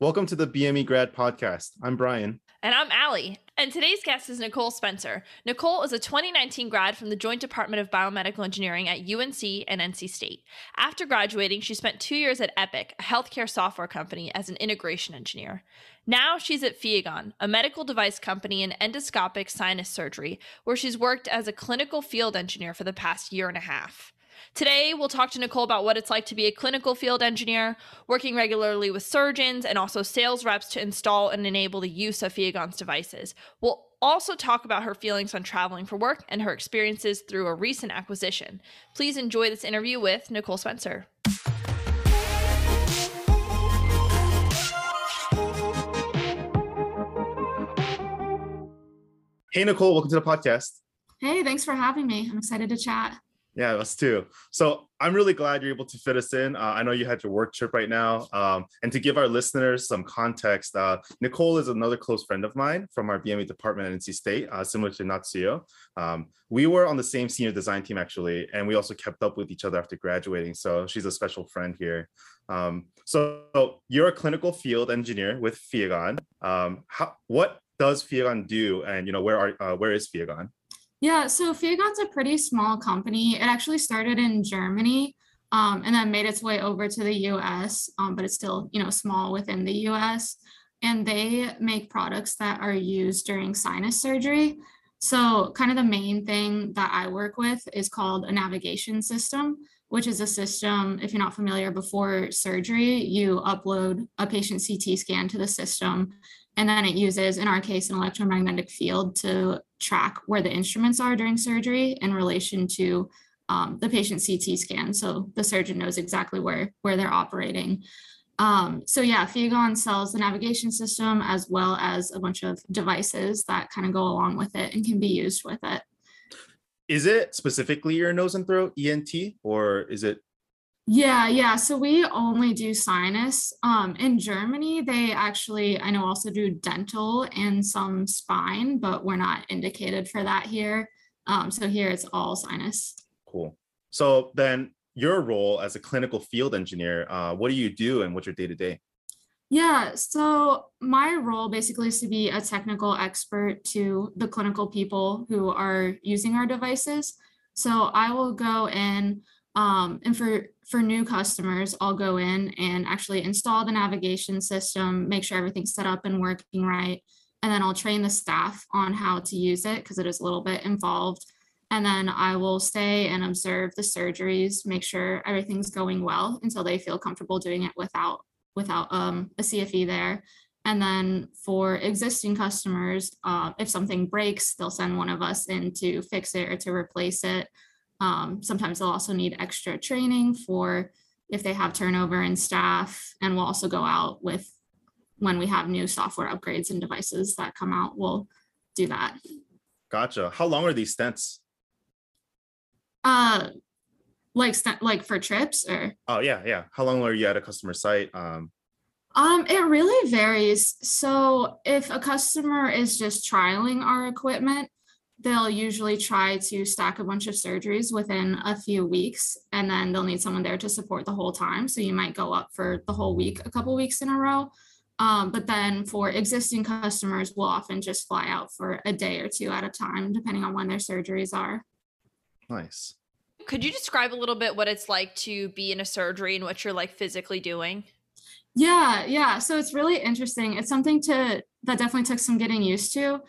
Welcome to the BME Grad Podcast. I'm Brian. And I'm Allie. And today's guest is Nicole Spencer. Nicole is a 2019 grad from the Joint Department of Biomedical Engineering at UNC and NC State. After graduating, she spent two years at Epic, a healthcare software company, as an integration engineer. Now she's at Fiagon, a medical device company in endoscopic sinus surgery, where she's worked as a clinical field engineer for the past year and a half. Today, we'll talk to Nicole about what it's like to be a clinical field engineer, working regularly with surgeons and also sales reps to install and enable the use of Fiagon's devices. We'll also talk about her feelings on traveling for work and her experiences through a recent acquisition. Please enjoy this interview with Nicole Spencer. Hey, Nicole, welcome to the podcast. Hey, thanks for having me. I'm excited to chat. Yeah, us too. So I'm really glad you're able to fit us in. Uh, I know you had your work trip right now. Um, and to give our listeners some context, uh, Nicole is another close friend of mine from our BME department at NC State, uh, similar to Natsuyo. Um, we were on the same senior design team actually, and we also kept up with each other after graduating. So she's a special friend here. Um, so, so, you're a clinical field engineer with Fiagon. Um, how, what does Fiagon do, and you know where are uh, where is Fiagon? Yeah, so Fiagon's a pretty small company. It actually started in Germany um, and then made its way over to the US, um, but it's still, you know, small within the US. And they make products that are used during sinus surgery. So, kind of the main thing that I work with is called a navigation system, which is a system, if you're not familiar, before surgery, you upload a patient CT scan to the system and then it uses, in our case, an electromagnetic field to track where the instruments are during surgery in relation to um, the patient CT scan. So the surgeon knows exactly where, where they're operating. Um, so yeah, Fiagon sells the navigation system as well as a bunch of devices that kind of go along with it and can be used with it. Is it specifically your nose and throat ENT or is it yeah, yeah. So we only do sinus. Um, in Germany, they actually, I know, also do dental and some spine, but we're not indicated for that here. Um, so here it's all sinus. Cool. So then your role as a clinical field engineer, uh, what do you do and what's your day to day? Yeah, so my role basically is to be a technical expert to the clinical people who are using our devices. So I will go in um, and for for new customers, I'll go in and actually install the navigation system, make sure everything's set up and working right. And then I'll train the staff on how to use it because it is a little bit involved. And then I will stay and observe the surgeries, make sure everything's going well until they feel comfortable doing it without without um, a CFE there. And then for existing customers, uh, if something breaks, they'll send one of us in to fix it or to replace it. Um, sometimes they'll also need extra training for if they have turnover in staff. And we'll also go out with when we have new software upgrades and devices that come out, we'll do that. Gotcha. How long are these stents? Uh, like like for trips or? Oh yeah, yeah. How long are you at a customer site? Um, um, it really varies. So if a customer is just trialing our equipment, they'll usually try to stack a bunch of surgeries within a few weeks and then they'll need someone there to support the whole time. So you might go up for the whole week a couple weeks in a row. Um, but then for existing customers we'll often just fly out for a day or two at a time depending on when their surgeries are. Nice. Could you describe a little bit what it's like to be in a surgery and what you're like physically doing? Yeah yeah. So it's really interesting. It's something to that definitely took some getting used to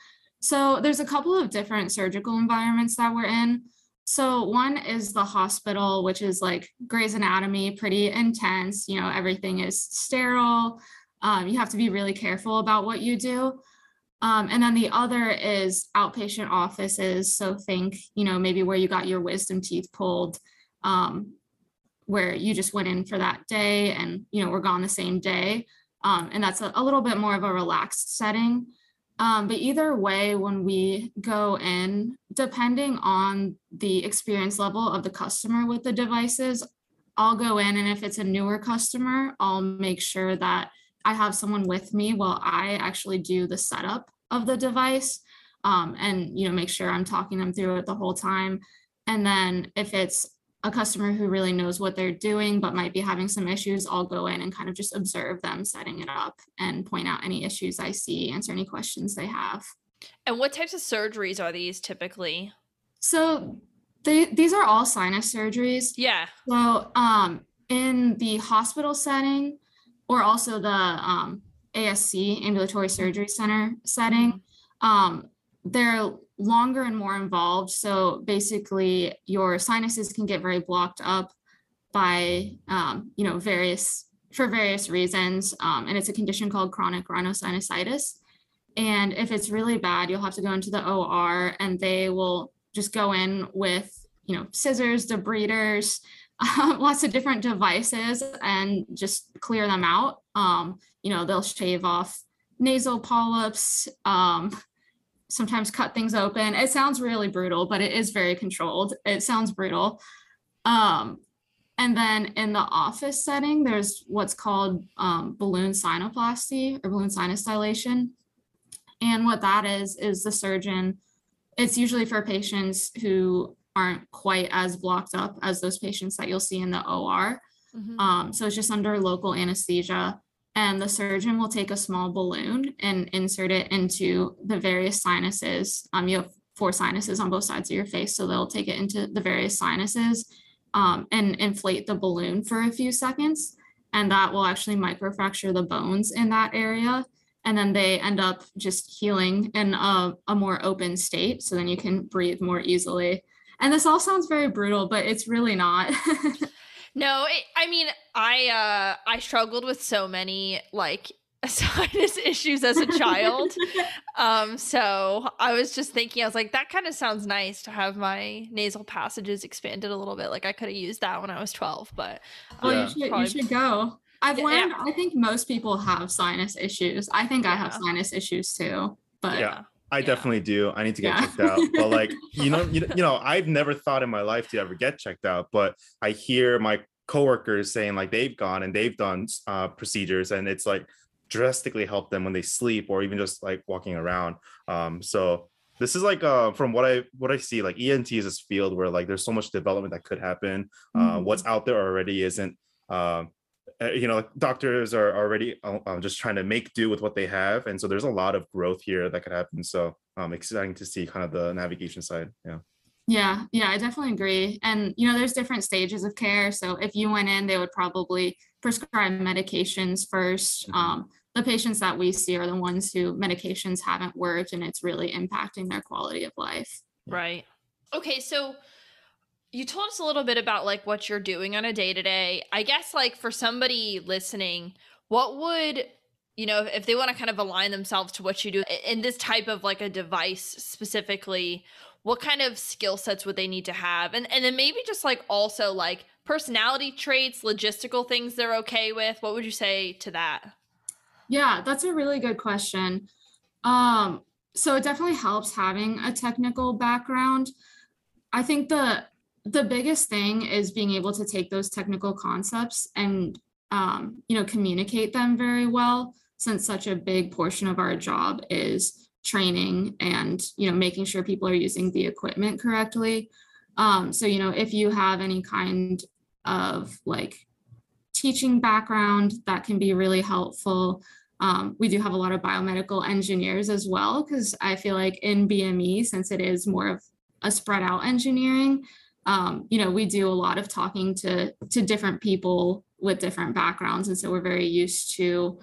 so there's a couple of different surgical environments that we're in. So one is the hospital, which is like Grey's Anatomy, pretty intense. You know, everything is sterile. Um, you have to be really careful about what you do. Um, and then the other is outpatient offices. So think, you know, maybe where you got your wisdom teeth pulled, um, where you just went in for that day and, you know, we're gone the same day. Um, and that's a, a little bit more of a relaxed setting. Um, but either way, when we go in, depending on the experience level of the customer with the devices, I'll go in and if it's a newer customer, I'll make sure that I have someone with me while I actually do the setup of the device um, and you know make sure I'm talking them through it the whole time. And then if it's a customer who really knows what they're doing but might be having some issues, I'll go in and kind of just observe them setting it up and point out any issues I see, answer any questions they have. And what types of surgeries are these typically? So they, these are all sinus surgeries. Yeah. So um, in the hospital setting or also the um, ASC, ambulatory surgery center setting, um, they're longer and more involved. So basically, your sinuses can get very blocked up by, um, you know, various for various reasons, um, and it's a condition called chronic rhinosinusitis. And if it's really bad, you'll have to go into the OR, and they will just go in with, you know, scissors, debriders, lots of different devices, and just clear them out. Um, you know, they'll shave off nasal polyps, um, sometimes cut things open. It sounds really brutal, but it is very controlled. It sounds brutal. Um, and then in the office setting, there's what's called um, balloon sinuplasty or balloon sinus dilation. And what that is, is the surgeon, it's usually for patients who aren't quite as blocked up as those patients that you'll see in the OR. Mhm. Um, so it's just under local anesthesia. And the surgeon will take a small balloon and insert it into the various sinuses. Um, you have four sinuses on both sides of your face. So they'll take it into the various sinuses um, and inflate the balloon for a few seconds. And that will actually microfracture the bones in that area. And then they end up just healing in a, a more open state. So then you can breathe more easily. And this all sounds very brutal, but it's really not. No, it, I mean, I uh I struggled with so many like sinus issues as a child. um so I was just thinking I was like that kind of sounds nice to have my nasal passages expanded a little bit. Like I could have used that when I was 12, but Well, Yeah. you should Probably- you should go. I've learned. yeah. I think most people have sinus issues. I think I have sinus issues too. But Yeah. I Yeah. definitely do. I need to get Yeah. checked out. But like, you know, you, you know, I've never thought in my life to ever get checked out, but I hear my coworkers saying like they've gone and they've done uh, procedures and it's like drastically helped them when they sleep or even just like walking around. Um, so this is like uh, from what I what I see, like ENT is this field where like there's so much development that could happen. Uh, Mhm. what's out there already isn't. Um, uh, you know, doctors are already uh, uh, just trying to make do with what they have, and so there's a lot of growth here that could happen. So, um, exciting to see kind of the navigation side. Yeah. yeah, yeah, I definitely agree. And you know, there's different stages of care. So if you went in, they would probably prescribe medications 1st Mhm. Um, the patients that we see are the ones who medications haven't worked and it's really impacting their quality of life. Right. Okay, so you told us a little bit about like what you're doing on a day to day. I guess like for somebody listening, what would you know if they want to kind of align themselves to what you do in this type of like a device specifically? What kind of skill sets would they need to have? And and then maybe just like also like personality traits, logistical things they're okay with. What would you say to that? Yeah, that's a really good question. Um, so it definitely helps having a technical background. I think the the biggest thing is being able to take those technical concepts and um, you know communicate them very well since such a big portion of our job is training and you know making sure people are using the equipment correctly. Um, so you know if you have any kind of like teaching background that can be really helpful um, we do have a lot of biomedical engineers as well because i feel like in bme since it is more of a spread out engineering um, you know we do a lot of talking to to different people with different backgrounds and so we're very used to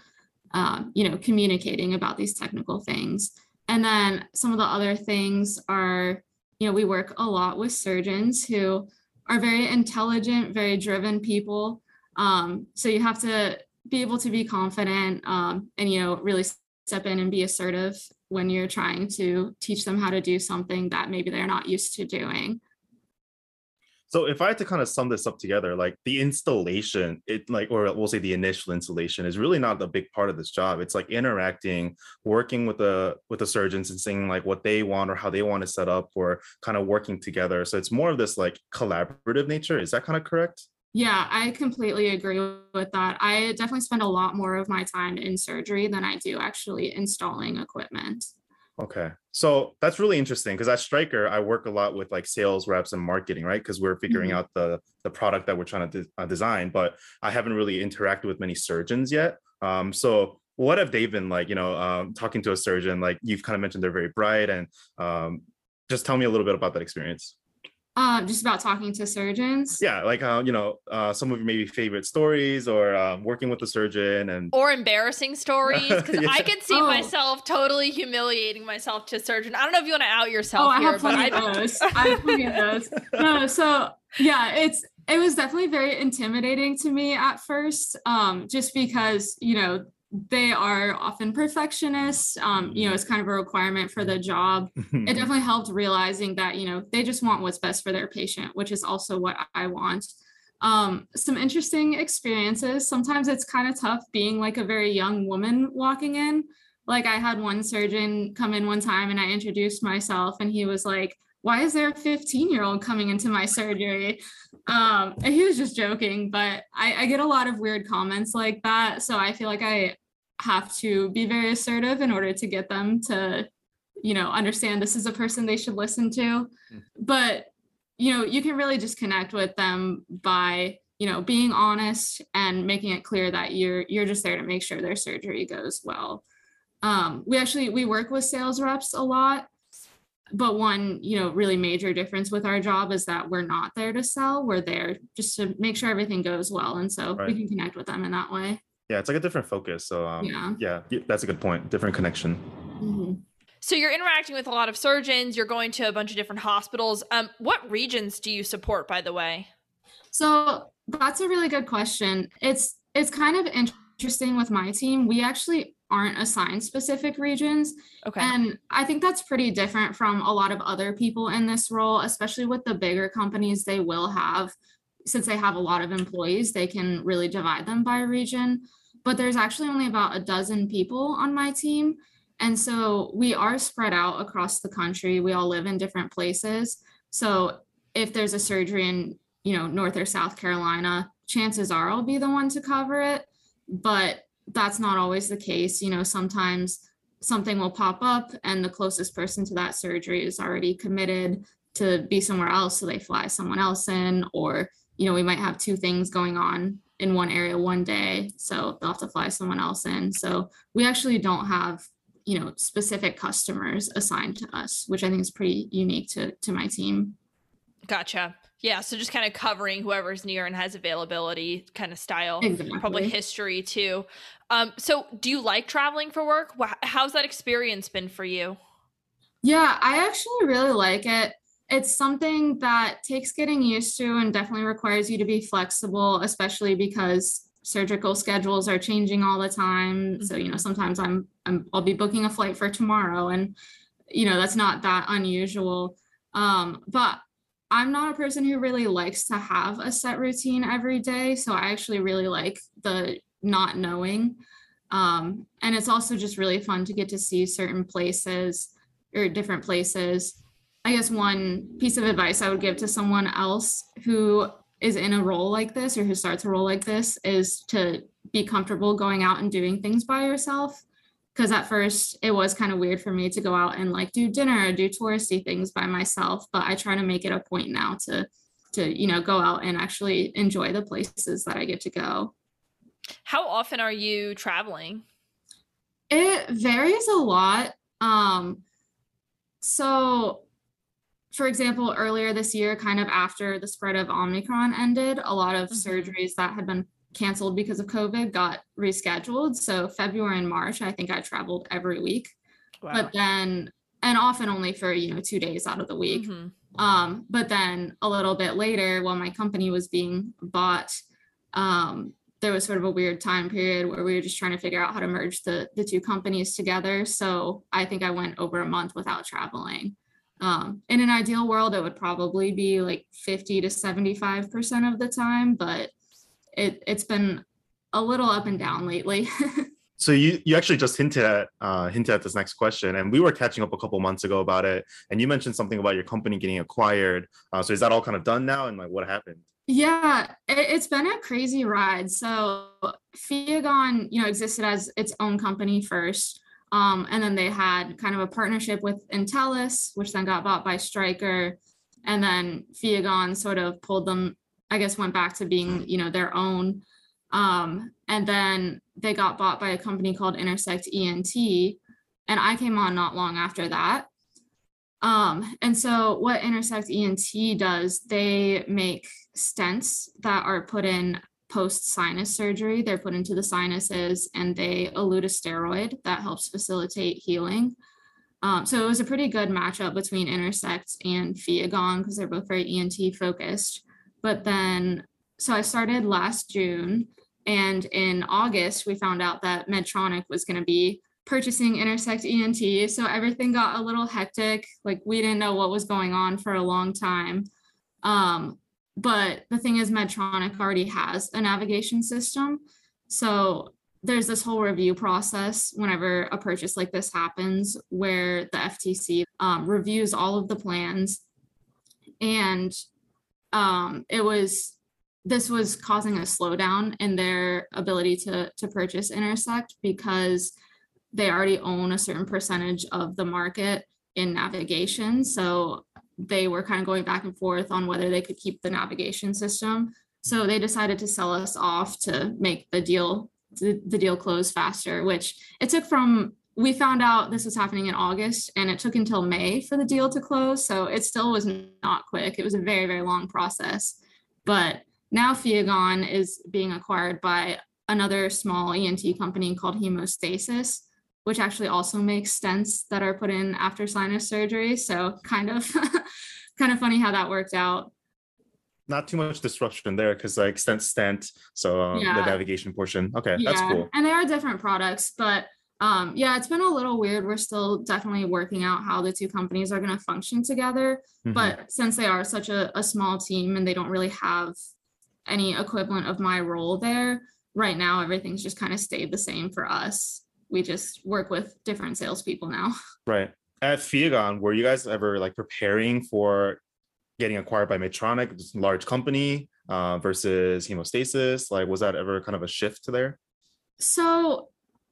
um, you know communicating about these technical things. And then some of the other things are you know we work a lot with surgeons who are very intelligent very driven people. Um, so you have to be able to be confident um, and you know really step in and be assertive when you're trying to teach them how to do something that maybe they're not used to doing So if I had to kind of sum this up together, like the installation, it like, or we'll say the initial installation is really not a big part of this job. It's like interacting, working with the with the surgeons and seeing like what they want or how they want to set up or kind of working together. So it's more of this like collaborative nature. Is that kind of correct? Yeah, I completely agree with that. I definitely spend a lot more of my time in surgery than I do actually installing equipment. Okay. So that's really interesting because at Stryker, I work a lot with like sales reps and marketing, right? Because we're figuring Mhm. out the the product that we're trying to de- uh, design, but I haven't really interacted with many surgeons yet. Um, so what have they been like? You know, um, talking to a surgeon, like you've kind of mentioned, they're very bright, and um, just tell me a little bit about that experience. Uh, just about talking to surgeons. Yeah, like uh, you know, uh, some of your maybe favorite stories or um, working with the surgeon, and Or embarrassing stories because Yeah. I could see Oh. myself totally humiliating myself to a surgeon. I don't know if you want to out yourself Oh, I here, have but plenty I of those. I have plenty of those. No, so yeah, it's it was definitely very intimidating to me at first, um, just because you know they are often perfectionists. Um, you know, it's kind of a requirement for the job. It definitely helped realizing that you know they just want what's best for their patient, which is also what I want. Um, some interesting experiences. Sometimes it's kind of tough being like a very young woman walking in. Like I had one surgeon come in one time and I introduced myself and he was like, why is there a 15 year old coming into my surgery? Um, and he was just joking, but I, I get a lot of weird comments like that. So I feel like I have to be very assertive in order to get them to, you know, understand this is a person they should listen to. Mm. But, you know, you can really just connect with them by, you know, being honest and making it clear that you're you're just there to make sure their surgery goes well. Um, we actually we work with sales reps a lot but one you know really major difference with our job is that we're not there to sell we're there just to make sure everything goes well and so Right. we can connect with them in that way yeah, it's like a different focus. So um, Yeah. yeah, that's a good point. Different connection. Mhm. So you're interacting with a lot of surgeons. You're going to a bunch of different hospitals. Um, what regions do you support, by the way? so that's a really good question it's it's kind of interesting with my team we actually aren't assigned specific regions Okay. And I think that's pretty different from a lot of other people in this role, especially with the bigger companies. They will have, since they have a lot of employees, they can really divide them by region. But there's actually only about a dozen people on my team. And so we are spread out across the country. We all live in different places. So if there's a surgery in, you know, North or South Carolina, chances are I'll be the one to cover it. But that's not always the case. You know, sometimes something will pop up and the closest person to that surgery is already committed to be somewhere else so they fly someone else in or you know we might have two things going on in one area one day so they'll have to fly someone else in so we actually don't have you know specific customers assigned to us which i think is pretty unique to to my team Gotcha. Yeah. So just kind of covering whoever's near and has availability kind of style. exactly Probably history too. Um, so do you like traveling for work? How's that experience been for you? Yeah, I actually really like it. It's something that takes getting used to and definitely requires you to be flexible, especially because surgical schedules are changing all the time. So, you know, sometimes I'm, I'm I'll be booking a flight for tomorrow and you know, that's not that unusual. Um, but I'm not a person who really likes to have a set routine every day, so I actually really like the not knowing. Um, and it's also just really fun to get to see certain places or different places. I guess one piece of advice I would give to someone else who is in a role like this or who starts a role like this is to be comfortable going out and doing things by yourself. Because at first it was kind of weird for me to go out and like do dinner or do touristy things by myself. But I try to make it a point now to to you know go out and actually enjoy the places that I get to go. How often are you traveling? It varies a lot. Um, so, for example, earlier this year, kind of after the spread of Omicron ended, a lot of Mhm. surgeries that had been canceled because of COVID got rescheduled. So, February and March, I think I traveled every week, but then, and often only for, you know, two days out of the week. Mhm. Um, but then a little bit later, while my company was being bought, um, there was sort of a weird time period where we were just trying to figure out how to merge the the two companies together. So I think I went over a month without traveling. Um, in an ideal world, it would probably be like 50 to 75% of the time, but it it's been a little up and down lately. So you you actually just hinted at uh, hinted at this next question, and we were catching up a couple months ago about it, and you mentioned something about your company getting acquired. Uh, so is that all kind of done now, and like what happened? Yeah, it, it's been a crazy ride. So Fiagon, you know, existed as its own company first. Um, and then they had kind of a partnership with Entellus, which then got bought by Stryker. And then Fiagon sort of pulled them, I guess, went back to being, you know, their own. Um, and then they got bought by a company called Intersect ENT. And I came on not long after that. Um, and so what Intersect ENT does, they make stents that are put in post sinus surgery. They're put into the sinuses and they elute a steroid that helps facilitate healing. Um, so it was a pretty good matchup between Intersect and Fiagon because they're both very ENT focused. But then, so I started last June, and in August, we found out that Medtronic was going to be purchasing Intersect ENT. So everything got a little hectic. Like we didn't know what was going on for a long time. Um, but the thing is, Medtronic already has a navigation system. So there's this whole review process whenever a purchase like this happens, where the FTC um, reviews all of the plans. And um, it was this was causing a slowdown in their ability to to purchase Intersect because they already own a certain percentage of the market in navigation. So they were kind of going back and forth on whether they could keep the navigation system. So they decided to sell us off to make the deal the, the deal close faster, which it took from we found out this was happening in August and it took until May for the deal to close. So it still was not quick. It was a very, very long process. But now Fiagon is being acquired by another small ENT company called Hemostasis, which actually also makes stents that are put in after sinus surgery. So kind of kind of funny how that worked out. Not too much disruption there because like stent stent. So um, yeah. the navigation portion. Okay, yeah. that's cool. And they are different products, but um, yeah, it's been a little weird. We're still definitely working out how the two companies are going to function together. Mm-hmm. But since they are such a, a small team and they don't really have any equivalent of my role there, right now everything's just kind of stayed the same for us we just work with different salespeople now. Right. At Fiagon, were you guys ever like preparing for getting acquired by Medtronic, this large company, uh, versus hemostasis? Like, was that ever kind of a shift there? So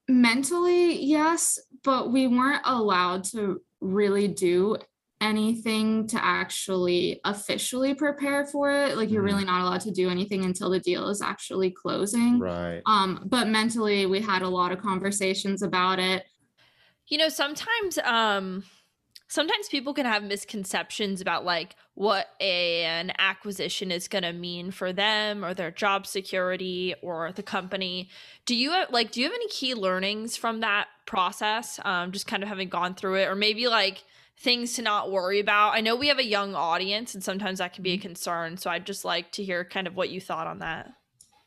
mentally, yes, but we weren't allowed to really do anything to actually officially prepare for it. Like you're mm. really not allowed to do anything until the deal is actually closing. Right. Um but mentally we had a lot of conversations about it. You know sometimes um sometimes people can have misconceptions about like what a, an acquisition is going to mean for them or their job security or the company do you have, like do you have any key learnings from that process um just kind of having gone through it or maybe like things to not worry about. I know we have a young audience and sometimes that can be a mm-hmm. concern. So I'd just like to hear kind of what you thought on that.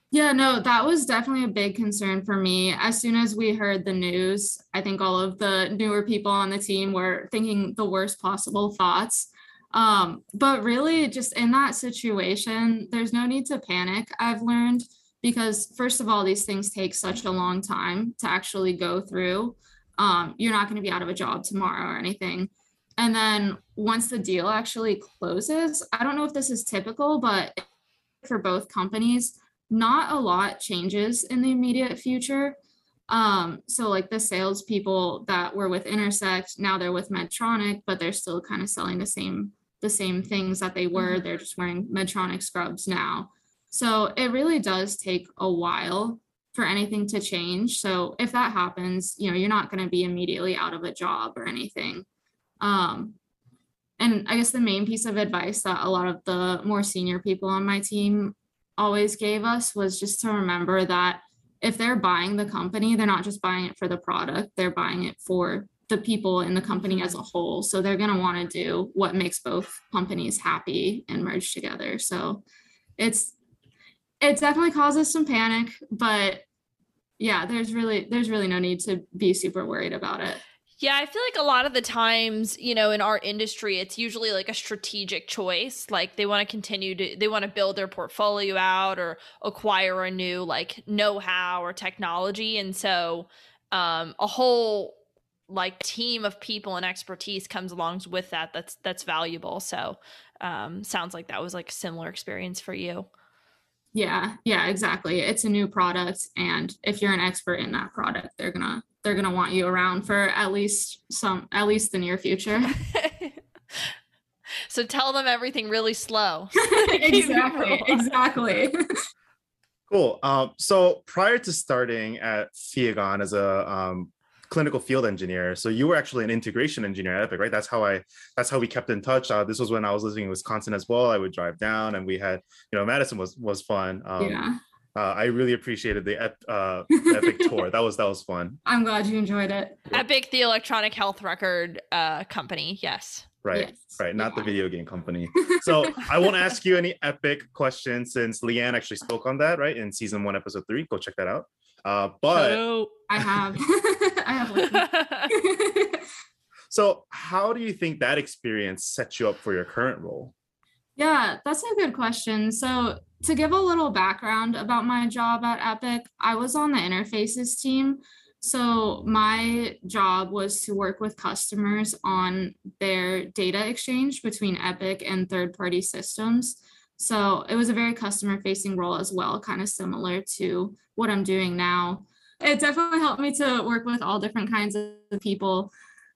Yeah, no, that was definitely a big concern for me. As soon as we heard the news, I think all of the newer people on the team were thinking the worst possible thoughts. Um, but really, just in that situation, there's no need to panic, I've learned, because first of all, these things take such a long time to actually go through. Um, you're not going to be out of a job tomorrow or anything. And then once the deal actually closes, I don't know if this is typical, but for both companies, not a lot changes in the immediate future. Um, so like the salespeople that were with Intersect, now they're with Medtronic, but they're still kind of selling the same the same things that they were. Mm-hmm. They're just wearing Medtronic scrubs now. So it really does take a while for anything to change. So if that happens, you know, you're not going to be immediately out of a job or anything. Um, and I guess the main piece of advice that a lot of the more senior people on my team always gave us was just to remember that if they're buying the company, they're not just buying it for the product, they're buying it for the people in the company as a whole. So they're going to want to do what makes both companies happy and merge together. So it's it definitely causes some panic, but yeah, there's really there's really no need to be super worried about it. Yeah, I feel like a lot of the times, you know, in our industry, it's usually like a strategic choice. Like they want to continue to, they want to build their portfolio out or acquire a new like know how or technology. And so um, a whole like team of people and expertise comes along with that. That's, that's valuable. So um, sounds like that was like a similar experience for you. Yeah, yeah, exactly. It's a new product, and if you're an expert in that product, they're gonna they're gonna want you around for at least some at least the near future. so tell them everything really slow. exactly, exactly. Cool. Um, so prior to starting at Fiagon as a um, clinical field engineer. So you were actually an integration engineer at Epic, right? That's how I that's how we kept in touch. Uh, this was when I was living in Wisconsin as well. I would drive down and we had, you know, Madison was was fun. Um, yeah. Uh, I really appreciated the uh, Epic tour. That was that was fun. I'm glad you enjoyed it. Epic, the electronic health record uh, company. Yes. Right. Yes. Right. Not yeah. the video game company. So I won't ask you any Epic questions since Leanne actually spoke on that, right? In season one, episode three. Go check that out. Uh, but Hello. I have. I have. so, how do you think that experience sets you up for your current role? Yeah, that's a good question. So, to give a little background about my job at Epic, I was on the interfaces team. So, my job was to work with customers on their data exchange between Epic and third party systems. So, it was a very customer facing role as well, kind of similar to what I'm doing now. It definitely helped me to work with all different kinds of people.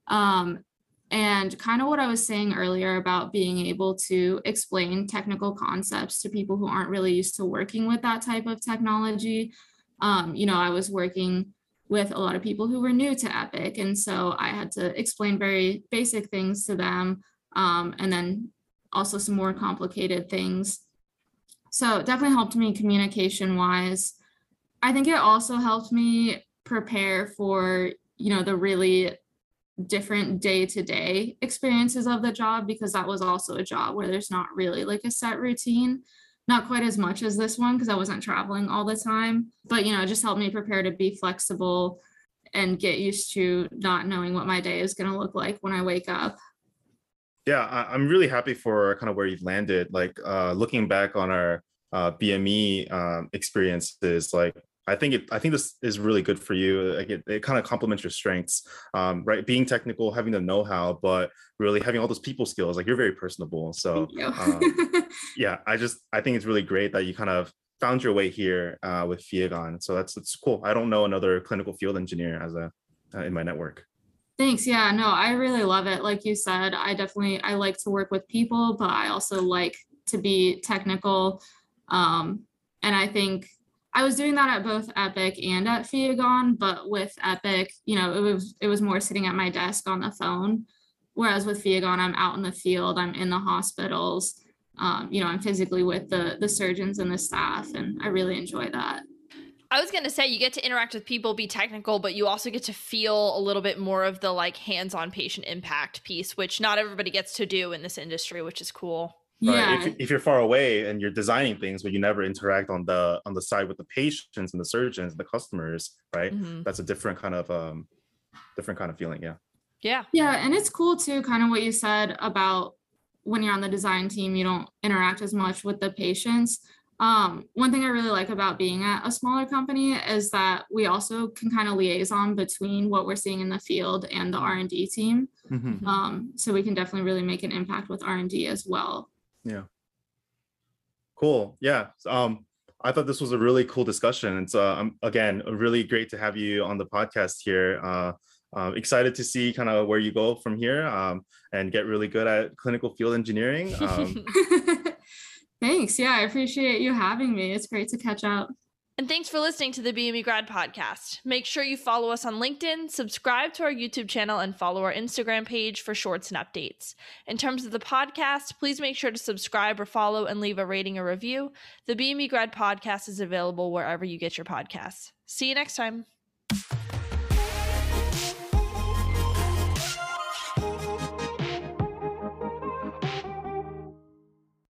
Um, and kind of what I was saying earlier about being able to explain technical concepts to people who aren't really used to working with that type of technology. Um, you know, I was working with a lot of people who were new to Epic. And so I had to explain very basic things to them um, and then also some more complicated things. So it definitely helped me communication wise. I think it also helped me prepare for, you know, the really different day to day experiences of the job because that was also a job where there's not really like a set routine. Not quite as much as this one because I wasn't traveling all the time, but you know, it just helped me prepare to be flexible and get used to not knowing what my day is going to look like when I wake up. Yeah, I, am really happy for kind of where you've landed. Like uh, looking back on our uh, BME um, experiences, like I think it. I think this is really good for you. Like it, it kind of complements your strengths, um, right? Being technical, having the know-how, but really having all those people skills. Like you're very personable. So, um, yeah, I just I think it's really great that you kind of found your way here uh, with Fiagon. So that's that's cool. I don't know another clinical field engineer as a uh, in my network. Thanks. Yeah, no, I really love it. Like you said, I definitely I like to work with people, but I also like to be technical. Um, and I think I was doing that at both Epic and at Fiagon, but with Epic, you know, it was it was more sitting at my desk on the phone. Whereas with Fiagon, I'm out in the field, I'm in the hospitals, um, you know, I'm physically with the the surgeons and the staff, and I really enjoy that. I was going to say you get to interact with people, be technical, but you also get to feel a little bit more of the like hands-on patient impact piece, which not everybody gets to do in this industry, which is cool. Right? Yeah. If, if you're far away and you're designing things, but you never interact on the on the side with the patients and the surgeons, and the customers, right? Mm-hmm. That's a different kind of um different kind of feeling. Yeah. Yeah. Yeah, and it's cool too, kind of what you said about when you're on the design team, you don't interact as much with the patients. Um, one thing I really like about being at a smaller company is that we also can kind of liaison between what we're seeing in the field and the R and D team. Mm-hmm. Um, so we can definitely really make an impact with R and D as well. Yeah. Cool. Yeah. Um, I thought this was a really cool discussion. It's uh, um, again really great to have you on the podcast here. Uh, uh, excited to see kind of where you go from here um, and get really good at clinical field engineering. Um, Thanks. Yeah, I appreciate you having me. It's great to catch up. And thanks for listening to the BME Grad Podcast. Make sure you follow us on LinkedIn, subscribe to our YouTube channel, and follow our Instagram page for shorts and updates. In terms of the podcast, please make sure to subscribe or follow and leave a rating or review. The BME Grad Podcast is available wherever you get your podcasts. See you next time.